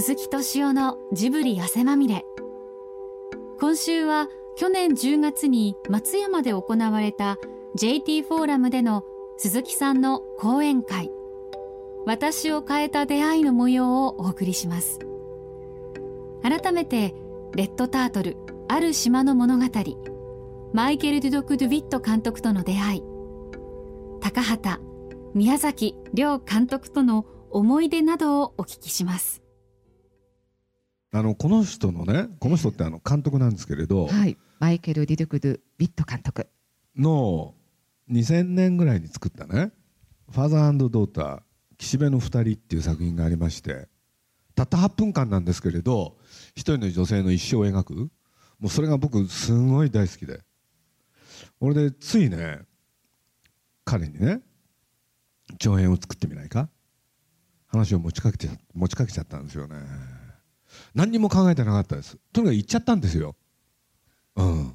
鈴木敏夫のジブリ汗まみれ。今週は去年10月に松山で行われた JT フォーラムでの鈴木さんの講演会。私を変えた出会いの模様をお送りします。改めてレッドタートルある島の物語。マイケル・デュドク・ドゥビット監督との出会い。高畑宮崎両監督との思い出などをお聞きします。この人のねこの人ってあの監督なんですけれど、はい、マイケル・ディドゥク・ドゥ・ビット監督。の2000年ぐらいに作ったね「ファーザードーター岸辺の二人」っていう作品がありましてたった8分間なんですけれど一人の女性の一生を描く。もうそれが僕すごい大好きで。俺でついね彼にね長編を作ってみないか？話を持ちかけて持ちかけちゃったんですよね何にも考えてなかったです。とにかく言っちゃったんですよ。うん。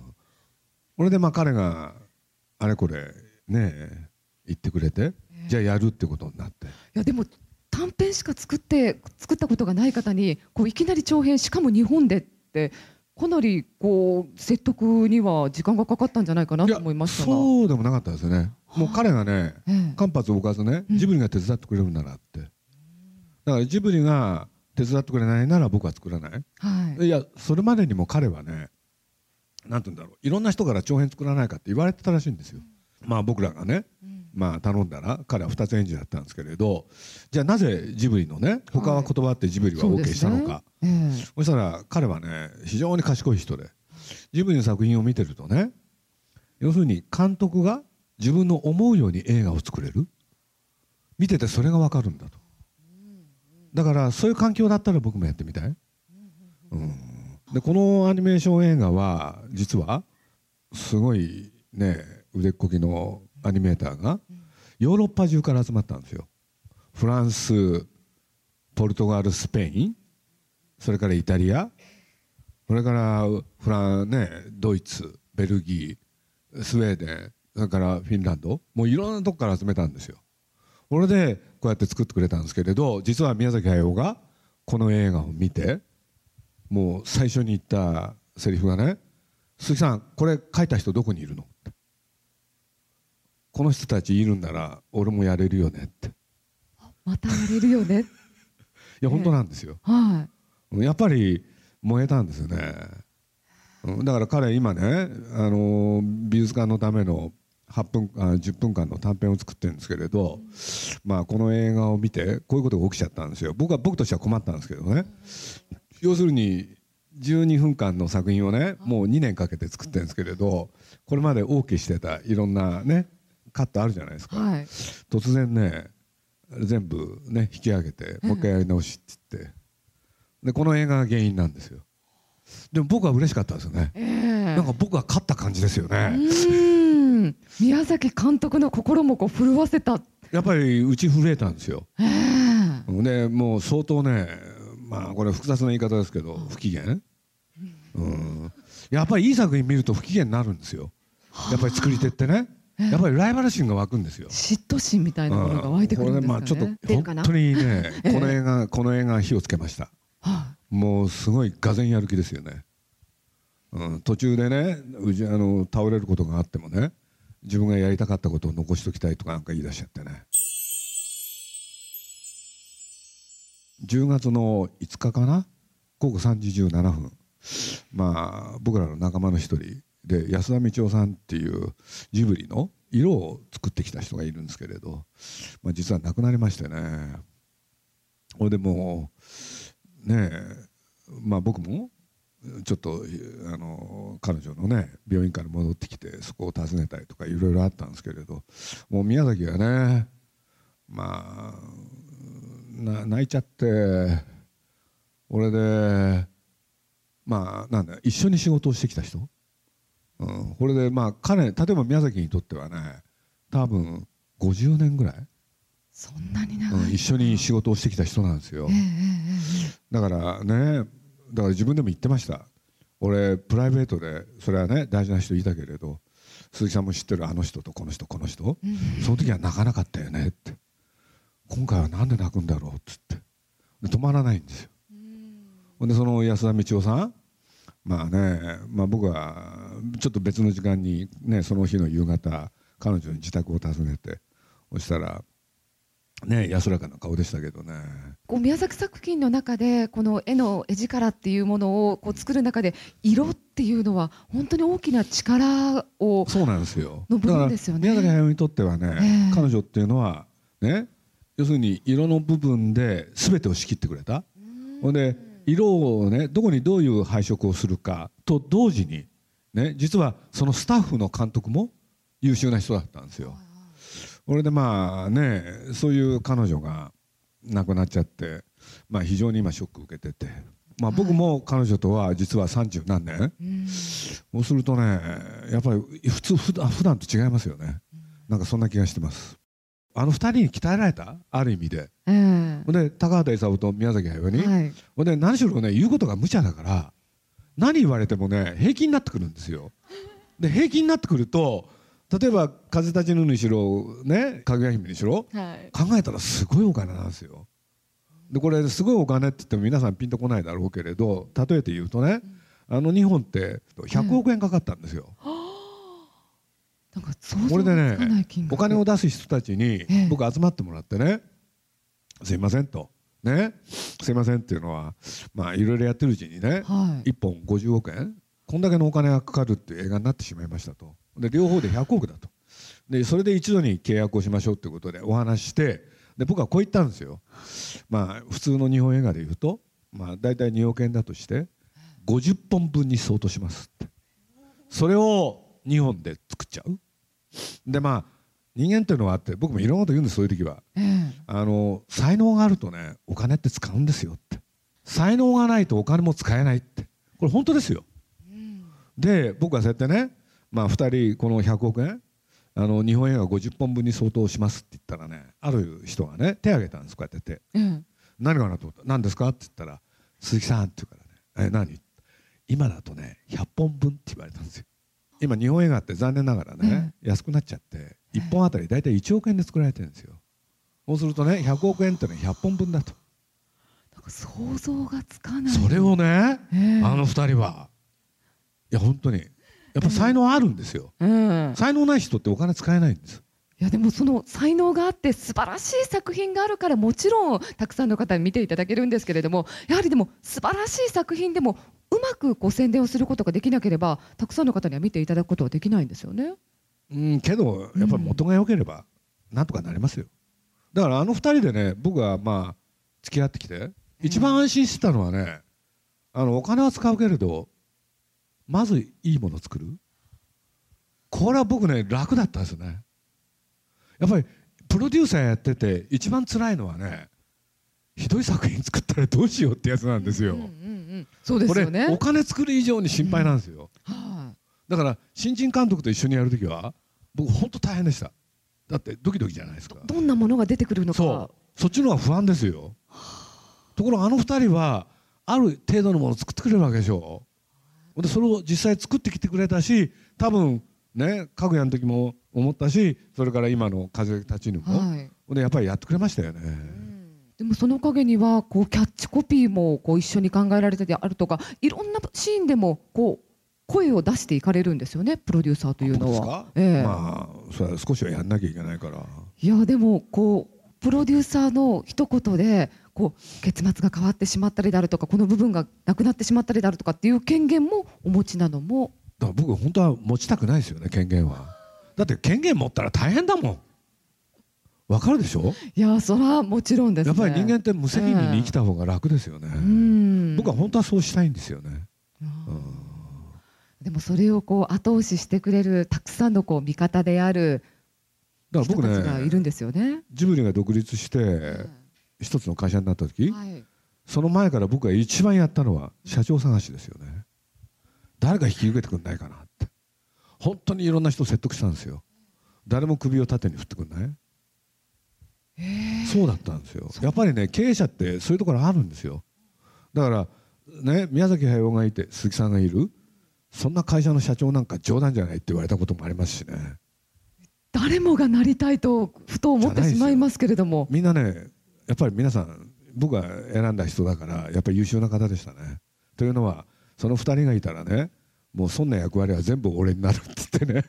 これでまあ彼があれこれね言ってくれて、じゃあやるってことになって。いやでも短編しか作って作ったことがない方にこういきなり長編しかも日本でってかなりこう説得には時間がかかったんじゃないかなと思いましたが。そうでもなかったですね。もう彼がね、ええ。間髪を置かずねジブリが手伝ってくれるならって、だからジブリが手伝ってくれないなら僕は作らない、はい。いやそれまでにも彼はねなんて言うんだろう。いろんな人から長編作らないかって言われてたらしいんですよ、まあ僕らがね、まあ頼んだら彼は2つ返事だったんですけれどじゃあなぜジブリのね他は断ってジブリは OK したのか、ええ。そしたら彼はね非常に賢い人でジブリの作品を見てるとね要するに監督が自分の思うように映画を作れる。見ててそれが分かるんだとだからそういう環境だったら僕もやってみたい、うん、でこのアニメーション映画は実はすごいね腕っこきのアニメーターがヨーロッパ中から集まったんですよ。フランスポルトガルスペインそれからイタリアそれからフラン、ね、ドイツベルギースウェーデンそれからフィンランドもういろんなとこから集めたんですよ。それでこうやって作ってくれたんですけれど実は宮崎駿がこの映画を見てもう最初に言ったセリフがね「鈴木さんこれ書いた人どこにいるの?」って。この人たちいるんなら俺もやれるよねって。いまたやれるよね？や本当なんですよ。はやっぱり燃えたんですよね。うんだから彼今ね、あの美術館のための8分あ10分間の短編を作ってるんですけれど、まあ、この映画を見てこういうことが起きちゃったんですよ。僕は僕としては困ったんですけどね。要するに12分間の作品をねもう2年かけて作ってるんですけれどこれまで OK してたいろんなねカットあるじゃないですか、いはい。突然ね全部ね引き上げてもう一回やり直しって言って。でこの映画が原因なんですよ。でも僕は嬉しかったですよね。ええ。なんか僕は勝った感じですようねーん宮崎監督の心もこう震わせた。やっぱりうち震えたんですよ。ええ。でもう相当ねまあこれ複雑な言い方ですけど不機嫌。うん。やっぱりいい作品見ると不機嫌になるんですよ。やっぱり作り手ってね。やっぱりライバル心が湧くんですよ。嫉妬心みたいなものが湧いてくるんですかね。これまあちょっと本当にねええ。この映画この映画火をつけました。はもうすごいがぜんやる気ですよね、うん、途中でねうちあの倒れることがあってもね自分がやりたかったことを残しておきたいとかなんか言い出しちゃってね。10月の5日かな？午後3時17分。まあ僕らの仲間の一人で安田道夫さんっていうジブリの色を作ってきた人がいるんですけれど、まあ、実は亡くなりましてね。これでもねえまあ僕もちょっとあの彼女のね病院から戻ってきてそこを訪ねたりとかいろいろあったんですけれどもう宮崎がねまあな泣いちゃって俺でまあなんだ一緒に仕事をしてきた人、うん、これでまあ彼例えば宮崎にとってはね多分50年ぐらい、そんなに長い。うん、一緒に仕事をしてきた人なんですよ。えええええ。だからねだから自分でも言ってました。俺プライベートでそれはね大事な人いたけれど鈴木さんも知ってるあの人とこの人この人えうん。その時は泣かなかったよねって。今回はなんで泣くんだろうっつって。で止まらないんですよ。うん。ほんでその安田道夫さんまあね、まあ、僕はちょっと別の時間に、ね、その日の夕方彼女に自宅を訪ねてそしたら、ね、安らかな顔でしたけどね。こう宮崎作品の中でこの絵の絵力っていうものをこう作る中で色っていうのは本当に大きな力をそうなんですよ。の部分ですよね。だから宮崎駿にとってはね、ええ。彼女っていうのはね要するに色の部分で全てを仕切ってくれた。ほんで色をねどこにどういう配色をするかと同時にね実はそのスタッフの監督も優秀な人だったんですよ。これでまあねそういう彼女が亡くなっちゃって、まあ、非常に今ショック受けてて、まあ、僕も彼女とは実は三十何年。うん。そうするとねやっぱり普通普段普段と違いますよね。なんかそんな気がしてます。あの二人に鍛えられた？ある意味で。ええほんで高畑勲と宮崎駿に、はい。で何しろね言うことが無茶だから何言われてもね平気になってくるんですよ。で平気になってくると例えば「風立ちぬ」にしろね「かぐや姫」にしろはい。考えたらすごいお金なんですよ。でこれすごいお金って言っても皆さんピンとこないだろうけれど例えて言うとねあの日本って100億円かかったんですよ。なんか想像がつかない金額。お金を出す人たちにええ。僕集まってもらってね「すいません」と「ね。すいません」っていうのはまあいろいろやってるうちにねはい。1本50億円こんだけのお金がかかるっていう映画になってしまいましたとで両方で100億だと。でそれで一度に契約をしましょうということでお話ししてで僕はこう言ったんですよ。まあ普通の日本映画で言うとまあ大体2億円だとして50本分に相当しますって。それを2本で作っちゃう。でまあ人間っていうのはあって僕もいろんなこと言うんですそういう時は。ええ。あの才能があるとねお金って使うんですよって。才能がないとお金も使えないって。これ本当ですよ。で僕はそうやってね、まあ、2人この100億円？あの日本映画50本分に相当しますって言ったらねある人がね手を挙げたんですこうやって手。ええ何かなと思った。何ですか？って言ったら鈴木さんって言うからね。え何？今だとね100本分って言われたんですよ。今日本映画って残念ながらね、安くなっちゃって1本あたり大体1億円で作られてるんですよ。そうするとね100億円ってのは100本分だと。なんか想像がつかない。それをねええ。あの2人はいや本当にやっぱ才能あるんですよ。ええ才能ない人ってお金使えないんです。いやでもその才能があって素晴らしい作品があるからもちろんたくさんの方に見ていただけるんですけれどもやはりでも素晴らしい作品でもうまくこう宣伝をすることができなければたくさんの方には見ていただくことはできないんですよね。うんけどやっぱり元が良ければなんとかなりますよ。だからあの2人でね僕がまあ付き合ってきて一番安心してたのはねあのお金は使うけれどまずいいものを作る？これは僕ね楽だったんですよね。やっぱりプロデューサーやってて一番辛いのはねひどい作品作ったらどうしようってやつなんですよ、うんうんうん、そうですよね。お金作る以上に心配なんですよ、はだから新人監督と一緒にやるときは僕本当大変でした。だってドキドキじゃないですか。い、どんなものが出てくるのか。そう。そっちの方が不安ですよ。ところがあの二人はある程度のものを作ってくれるわけでしょでそれを実際作ってきてくれたし多分ねかぐやの時も思ったしそれから今の風立ちぬも、はい。でやっぱりやってくれましたよね、でもその陰にはこうキャッチコピーもこう一緒に考えられてあるとかいろんなシーンでもこう声を出していかれるんですよねプロデューサーというのは。ええ。まあそれは少しはやんなきゃいけないから。いやでもこうプロデューサーの一言でこう結末が変わってしまったりであるとかこの部分がなくなってしまったりであるとかっていう権限もお持ちなのも。だから僕本当は持ちたくないですよね権限は。だって権限持ったら大変だもん。わかるでしょ？いやそれはもちろんですね。やっぱり人間って無責任に生きた方が楽ですよね、うん。僕は本当はそうしたいんですよね、でもそれをこう後押ししてくれるたくさんのこう味方である人だから僕ねたちがいるんですよね。ジブリが独立して一つの会社になった時、はい。その前から僕が一番やったのは社長探しですよね。誰か引き受けてくんないかなって。本当にいろんな人を説得したんですよ。誰も首を縦に振ってくんない。そうだったんですよ。やっぱりね経営者ってそういうところあるんですよ。だからね宮崎駿がいて鈴木さんがいる。そんな会社の社長なんか冗談じゃないって言われたこともありますしね。誰もがなりたいとふと思ってしまいますけれども。みんなねやっぱり皆さん僕が選んだ人だからやっぱり優秀な方でしたね。というのはその2人がいたらねもうそんな役割は全部俺になるって言ってね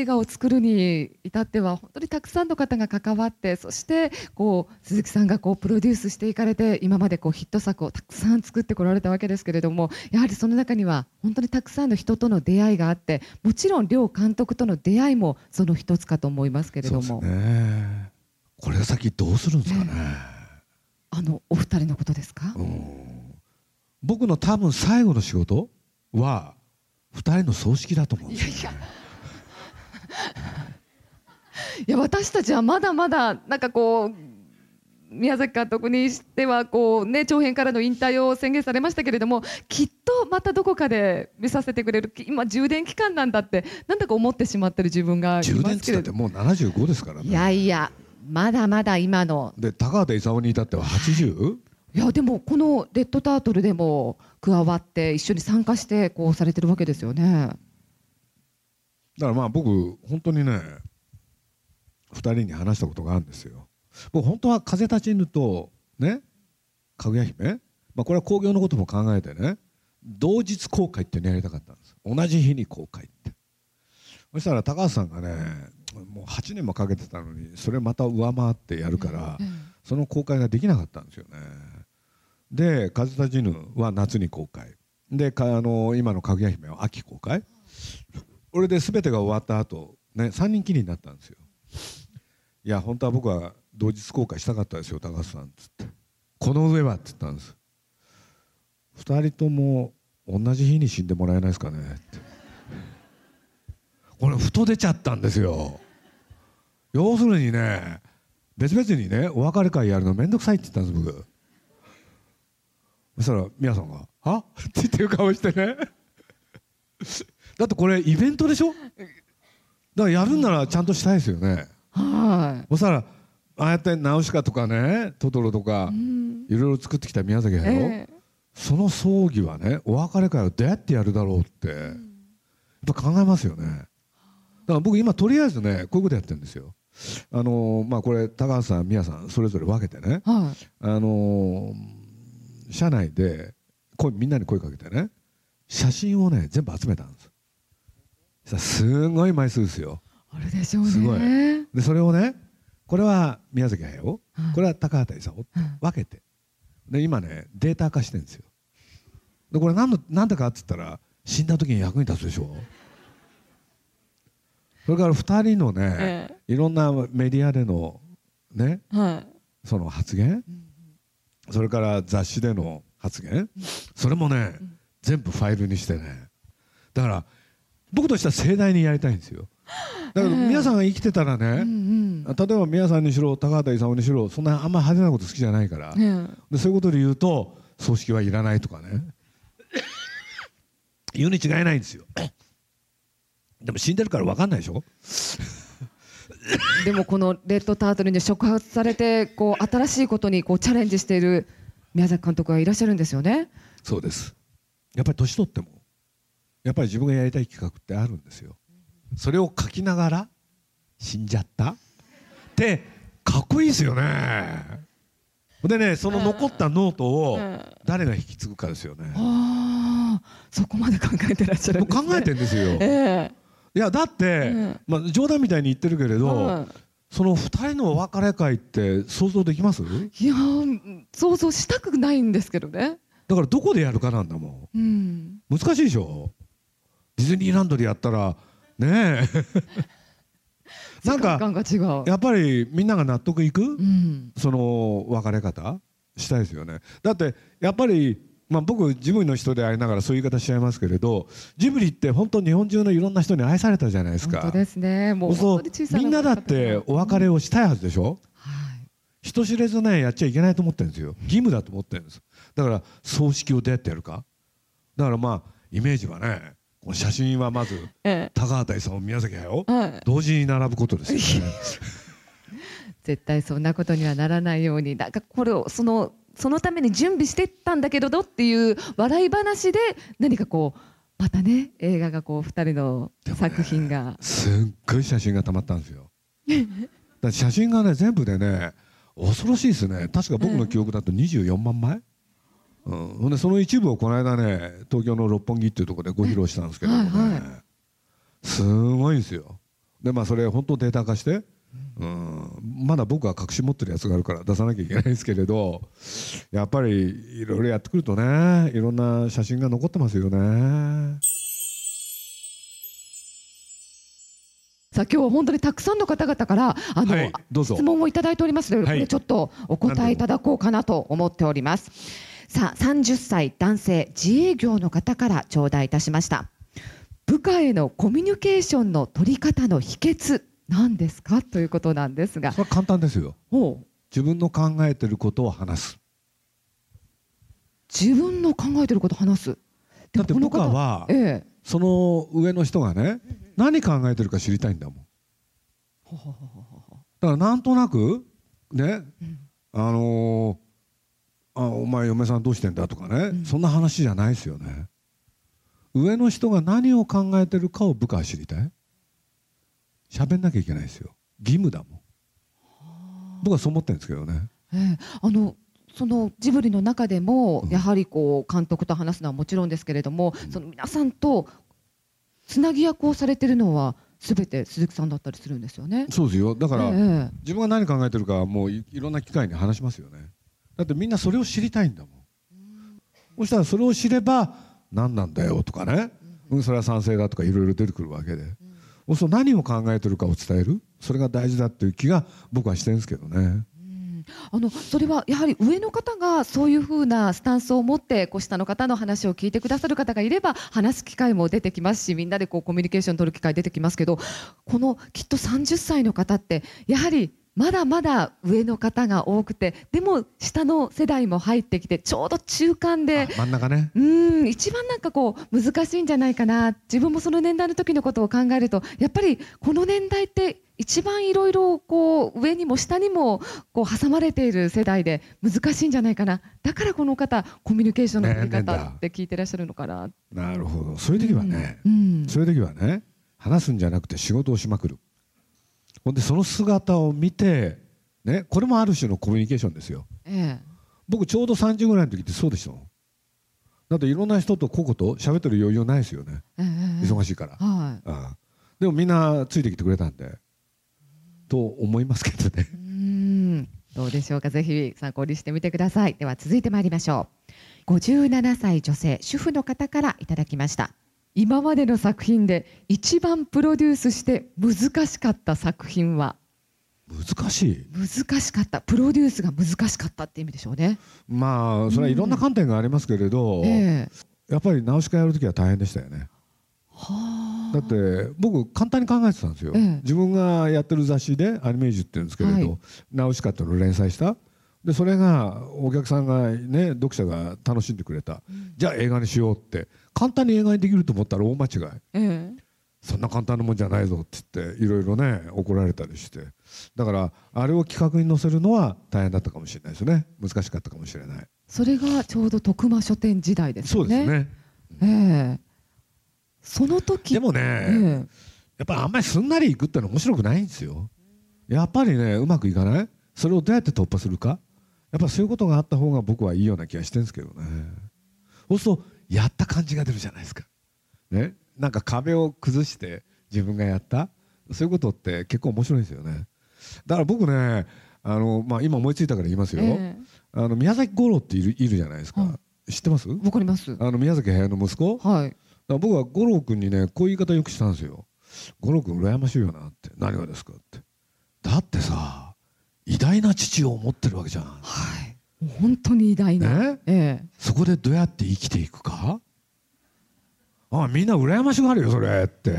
映画を作るに至っては本当にたくさんの方が関わってそしてこう鈴木さんがこうプロデュースしていかれて今までこうヒット作をたくさん作ってこられたわけですけれどもやはりその中には本当にたくさんの人との出会いがあってもちろん両監督との出会いもその一つかと思いますけれども、ね、これ先どうするんですかね、あのお二人のことですか、僕の多分最後の仕事は二人の葬式だと思うんですよ、いやいや いや私たちはまだまだなんかこう宮崎監督にしてはこう、ね、長編からの引退を宣言されましたけれどもきっとまたどこかで見させてくれる今充電期間なんだってなんだか思ってしまってる自分がいますけれどもう75ですからねいやいやまだまだ今ので高畑勲に至っては 80? いやでもこの「レッドタートル」でも加わって一緒に参加してこうされてるわけですよね。だからまあ僕本当にね2人に話したことがあるんですよ。僕本当は風立ちぬとねかぐや姫、まあ、これは興行のことも考えてね同日公開っていうのやりたかったんです。同じ日に公開って。そしたら高橋さんがねもう8年もかけてたのにそれまた上回ってやるから、その公開ができなかったんですよね。で「風立ちぬ」は夏に公開。でかあの今の「かぐや姫」は秋公開これで全てが終わった後ね3人きりになったんですよ。いや本当は僕は同日公開したかったですよ高橋さんっつって。この上はって言ったんです。2人とも同じ日に死んでもらえないですかねって。これふと出ちゃったんですよ。要するにね別々にねお別れ会やるの面倒くさいって言ったんです僕。そしたら宮さんが「は？っって言ってる顔してね。だってこれイベントでしょ？だからやるんならちゃんとしたいですよね。はそしたらああやってナウシカとかねトトロとかい。ろいろ作ってきた宮崎駿、ええ。その葬儀はねお別れ会をどうやってやるだろうってやっぱ考えますよね。だから僕今とりあえずねこういうことやってるんですよ。あのーまあこれ高橋さん宮さんそれぞれ分けてね。はあのー社内で声みんなに声かけてね写真をね全部集めたんです。さすごい枚数ですよ。い。あれでしょうね。すごい。でそれをねこれは宮崎駿。はいこれは高畑勲。って分けて。で今ねデータ化してるんですよ。でこれ何の何だかっつったら死んだ時に役に立つでしょそれから2人のねえいろんなメディアでのねえはい。その発言。それから雑誌での発言。それもね全部ファイルにしてね。だから僕としては盛大にやりたいんですよ。だから皆さんが生きてたらね、うんうん。例えば宮さんにしろ高畑勲にしろそんなあんま派手なこと好きじゃないから、え。でそういうことで言うと葬式はいらないとかね。言うに違いないんですよ。でも死んでるから分かんないでしょ？え でもこのレッドタートルに触発されてこう新しいことにこうチャレンジしている宮崎監督がいらっしゃるんですよね。そうです。やっぱり年取ってもやっぱり自分がやりたい企画ってあるんですよ。それを書きながら死んじゃった？ってかっこいいですよね。でねその残ったノートをうん。誰が引き継ぐかですよね。ああ、そこまで考えてらっしゃるんです、ね。考えてんですよ。えいやだって、うん。まあ、冗談みたいに言ってるけれえど、はその2人のお別れ会って想像できます？い、いやー想像したくないんですけどね。だからどこでやるかなんだもうん。ん。難しいでしょ？ディズニーランドでやったらねえ。なんか。やっぱりみんなが納得いく、うん。その別れ方？したいですよね。だってやっぱりまあ、僕ジブリの人でありながらそういう言い方しちゃいますけれどジブリって本当日本中のいろんな人に愛されたじゃないですか。本当ですね。もうそう。みんなだってお別れをしたいはずでしょ？はい。人知れずねやっちゃいけないと思ってるんですよ。義務だと思ってるんです。だから葬式をどうやってやるか？だからまあイメージはね写真はまずえ高畑勲宮崎駿え。はい。同時に並ぶことですよね。絶対そんなことにはならないようになんかこれをそのそのために準備してたんだけどどっていう笑い話で何かこうまたね映画がこう2人の作品が、すっごい写真がたまったんですよ。ら写真がね全部でね恐ろしいですね。確か僕の記憶だと24万枚、うん、ほんでその一部をこの間ね東京の六本木っていうところでご披露したんですけれどもね、はいはい。すごいんですよ。でまあそれ本当データ化して、うん、まだ僕は隠し持ってるやつがあるから出さなきゃいけないんですけれどやっぱりいろいろやってくるとねいろんな写真が残ってますよね。さあ今日は本当にたくさんの方々からあの、はい質問をいただいておりますので、はい。ちょっとお答えいただこうかなと思っております。さあ30歳男性自営業の方から頂戴いたしました。部下へのコミュニケーションの取り方の秘訣なんですか？ということなんですが。そ、れは簡単ですよ。自分の考えてることを話す。自分の考えてることを話す？でだって部下はええ。その上の人がね何考えてるか知りたいんだもん。だからなんとなくねうん。あのーあお前嫁さんどうしてんだとかね、うん。そんな話じゃないですよね。上の人が何を考えてるかを部下は知りたい。喋んなきゃいけないですよ。義務だもん。僕はそう思ってるんですけどね。ええ。あのそのジブリの中でも、うん。やはりこう監督と話すのはもちろんですけれども、うん。その皆さんとつなぎ役をされてるのはすべて鈴木さんだったりするんですよね。そうですよ。だから、ええ。自分が何考えてるかはもういいろんな機会に話しますよねだってみんなそれを知りたいんだもん。そしたらそれを知れば何なんだよとかね、うん、それは賛成だとかいろいろ出てくるわけで、そうすると何を考えてるかを伝える。それが大事だっていう気が僕はしてるんですけどね。うん。あのそれはやはり上の方がそういうふうなスタンスを持ってこう下の方の話を聞いてくださる方がいれば話す機会も出てきますしみんなでこうコミュニケーション取る機会出てきますけどこのきっと30歳の方ってやはりまだまだ上の方が多くてでも下の世代も入ってきてちょうど中間であ真ん中ね。うん一番なんかこう難しいんじゃないかな。自分もその年代の時のことを考えるとやっぱりこの年代って一番いろいろこう上にも下にもこう挟まれている世代で難しいんじゃないかな。だからこの方コミュニケーションの取り方って聞いてらっしゃるのかな。なるほど。そういう時はね、うん。そういう時はね話すんじゃなくて仕事をしまくるほんでその姿を見てねこれもある種のコミュニケーションですよ。ええ。僕ちょうど30ぐらいの時ってそうでしたもん。だっていろんな人と個々と喋ってる余裕ないですよね。ええ忙しいから、はい。ああ。でもみんなついてきてくれたんで。と思いますけどね。うん。どうでしょうか。ぜひ参考にしてみてください。では続いてまいりましょう。57歳女性主婦の方からいただきました今までの作品で一番プロデュースして難しかった作品は？難しい？難しかった。プロデュースが難しかったって意味でしょうね、まあそれはいろんな観点がありますけれど、ええ。やっぱりナウシカやる時は大変でしたよね。はあ。だって僕簡単に考えてたんですよ、ええ。自分がやってる雑誌でアニメージュって言うんですけれど、はい。ナウシカっていうのを連載した。でそれがお客さんがね読者が楽しんでくれた、じゃあ映画にしようって簡単に映画にできると思ったら大間違い。ええ。そんな簡単なもんじゃないぞって言っていろいろね怒られたりして。だからあれを企画に載せるのは大変だったかもしれないですね。難しかったかもしれない。それがちょうど徳間書店時代ですね。うですね。ええ。その時でもね、えやっぱりあんまりすんなりいくってのは面白くないんですよ。やっぱりねうまくいかない？それをどうやって突破するか？やっぱそういうことがあった方が僕はいいような気がしてるんですけどね。そうするとやった感じが出るじゃないですか。ね？なんか壁を崩して自分がやった。そういうことって結構面白いですよね。だから僕ねあの、まあ、今思いついたから言いますよ、えあの宮崎五郎っているいるじゃないですか、は知ってます？えわかります。あの宮崎駿の息子？はい。だから僕は五郎君にねこういう言い方よくしたんですよ。五郎君羨ましいよなって。何がですかって。だってさ偉大な父を持ってるわけじゃん。はい本当に偉大な、ねええ。そこでどうやって生きていくか？あみんな羨ましがるよそれって。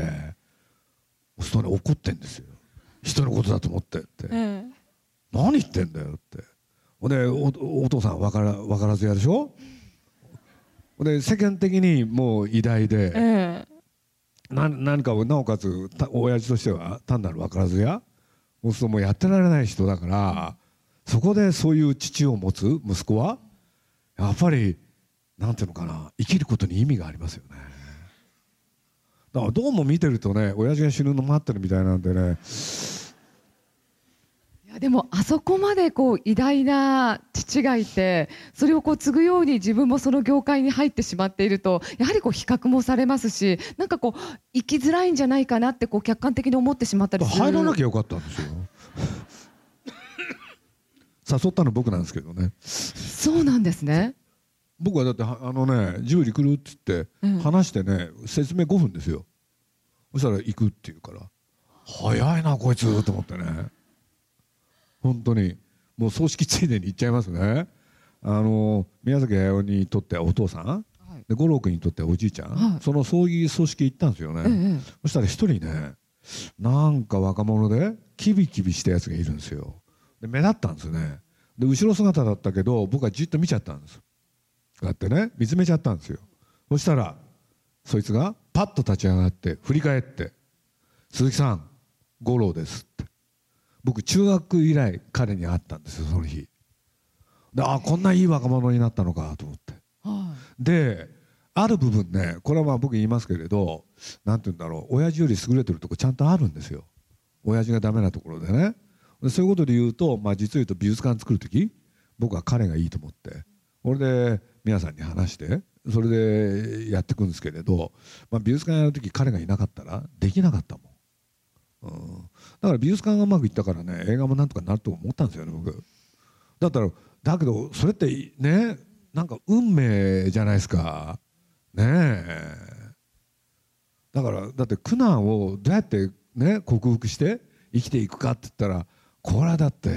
そうするとね怒ってんですよ。人のことだと思ってって。え何言ってんだよって。ほんでおお父さん分から分からずやでしょ？ほんで世間的にもう偉大で、ええ。な何かをなおかつた親父としては単なる分からずや。そうするともうやってられない人だからそこでそういう父を持つ息子はやっぱりなんていうのかな生きることに意味がありますよね。だからどうも見てるとね親父が死ぬの待ってるみたいなんでね。いやでもあそこまでこう偉大な父がいてそれをこう継ぐように自分もその業界に入ってしまっているとやはりこう比較もされますしなんかこう生きづらいんじゃないかなってこう客観的に思ってしまったりする。入らなきゃよかったんですよ誘ったの僕なんですけどね。そうなんですね、僕はだってはあのねジブリ来るって言ってうん。話してね説明5分ですよ。そしたら行くって言うから。早いなこいつと思ってね。本当に。もう葬式ついでに行っちゃいますね。あの宮崎駿にとってはお父さん。はい。で五郎君にとってはおじいちゃん、はい。その葬儀葬式行ったんですよね、ええそしたら一人ねなんか若者でキビキビしたやつがいるんですよで目立ったんですね。で後ろ姿だったけど僕はじっと見ちゃったんです。こうやってね見つめちゃったんですよ。そしたらそいつがパッと立ち上がって振り返って「鈴木さん五郎です」って。僕中学以来彼に会ったんですよその日。であこんないい若者になったのかと思って。はである部分ねこれはまあ僕言いますけれどなんて言うんだろう親父より優れてるとこちゃんとあるんですよ。親父がダメなところでね。でそういうことで言うと、まあ、実を言うと美術館作る時僕は彼がいいと思ってこれで皆さんに話してそれでやっていくんですけれど、まあ、美術館やる時彼がいなかったらできなかったもん、うん、だから美術館がうまくいったからね映画もなんとかなると思ったんですよね僕。だったらだけどそれってねなんか運命じゃないですか。ねえ。だからだって苦難をどうやってね克服して生きていくかって言ったらこれはだって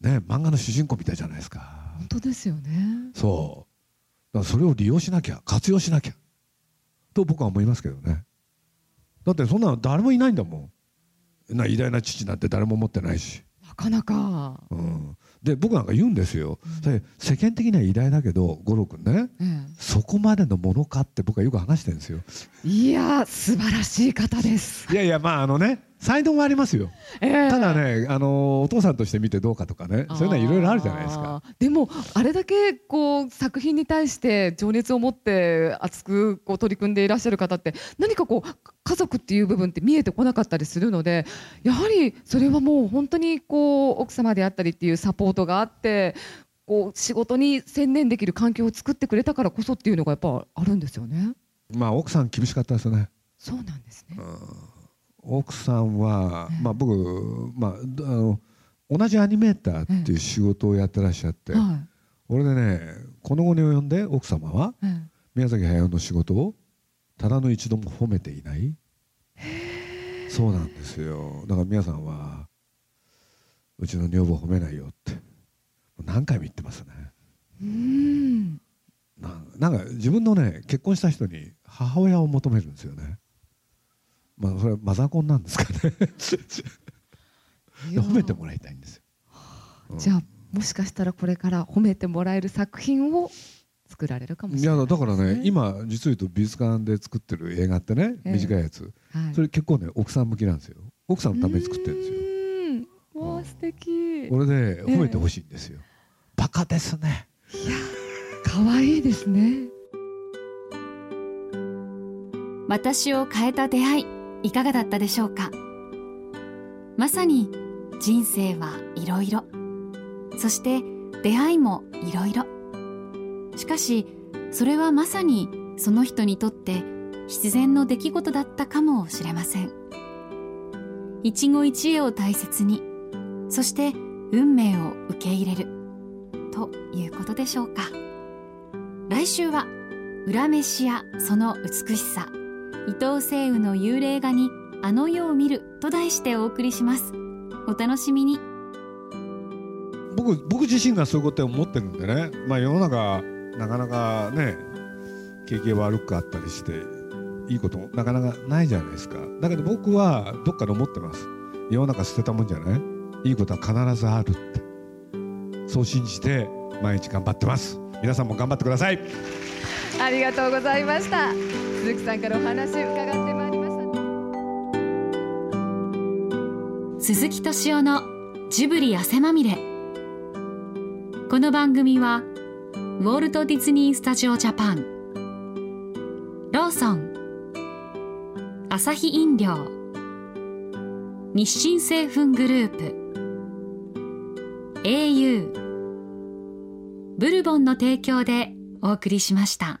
ね漫画の主人公みたいじゃないですか。本当ですよね。そう。だからそれを利用しなきゃ活用しなきゃと僕は思いますけどね。だってそんなの誰もいないんだもん。な偉大な父なんて誰も持ってないし。なかなか、うん、で僕なんか言うんですよ、それ世間的には偉大だけど五郎君ね。えそこまでのものかって僕はよく話してるんですよ。えいや素晴らしい方です、いやいやまああのね才能もありますよ。ええ。ただねあのお父さんとして見てどうかとかね。そういうのはいろいろあるじゃないですか。でもあれだけこう作品に対して情熱を持って熱くこう取り組んでいらっしゃる方って何かこう家族っていう部分って見えてこなかったりするのでやはりそれはもう本当にこう奥様であったりっていうサポートがあってこう仕事に専念できる環境を作ってくれたからこそっていうのがやっぱあるんですよね。まあ奥さん厳しかったですね。そうなんですね。奥さんはええまあ僕まあどあの同じアニメーターっていう仕事をやってらっしゃっては俺でねこの後に及んで奥様は宮崎駿の仕事をただの一度も褒めていない。そうなんですよ。だから皆さんはうちの女房褒めないよって何回も言ってますね。えうん。ななんか自分のね結婚した人に母親を求めるんですよねまあそれはマザコンなんですかね。いや褒めてもらいたいんですよ、うんじゃあもしかしたらこれから褒めてもらえる作品を作られるかもしいれないやだからねです今実を言うと美術館で作ってる映画ってねええ。短いやつ。はい、それ結構ね奥さん向きなんですよ。奥さんのために作ってるんですよ。うーん。素敵。これで褒めてほしいんですよ、バカですね。可愛いですね。私を変えた出会いいかがだったでしょうか？まさに人生はいろいろそして出会いもいろいろしかしそれはまさにその人にとって必然の出来事だったかもしれません。一期一会を大切にそして運命を受け入れるということでしょうか。来週は裏飯やその美しさ。伊藤聖雨の幽霊画にあの世を見ると題してお送りします。お楽しみに。僕僕自身がそういうことを思ってるんでね、まあ、世の中なかなかね景気が悪くあったりしていいこともなかなかないじゃないですか。だけど僕はどっかで思ってます。世の中捨てたもんじゃない？いいことは必ずあるって。そう信じて毎日頑張ってます。皆さんも頑張ってください。ありがとうございました鈴木さんからお話伺ってまいりました。鈴木敏夫のジブリ汗まみれ。この番組はウォルト・ディズニー・スタジオ・ジャパン。ローソン。アサヒ飲料。日清製粉グループ。au ブルボンの提供でお送りしました。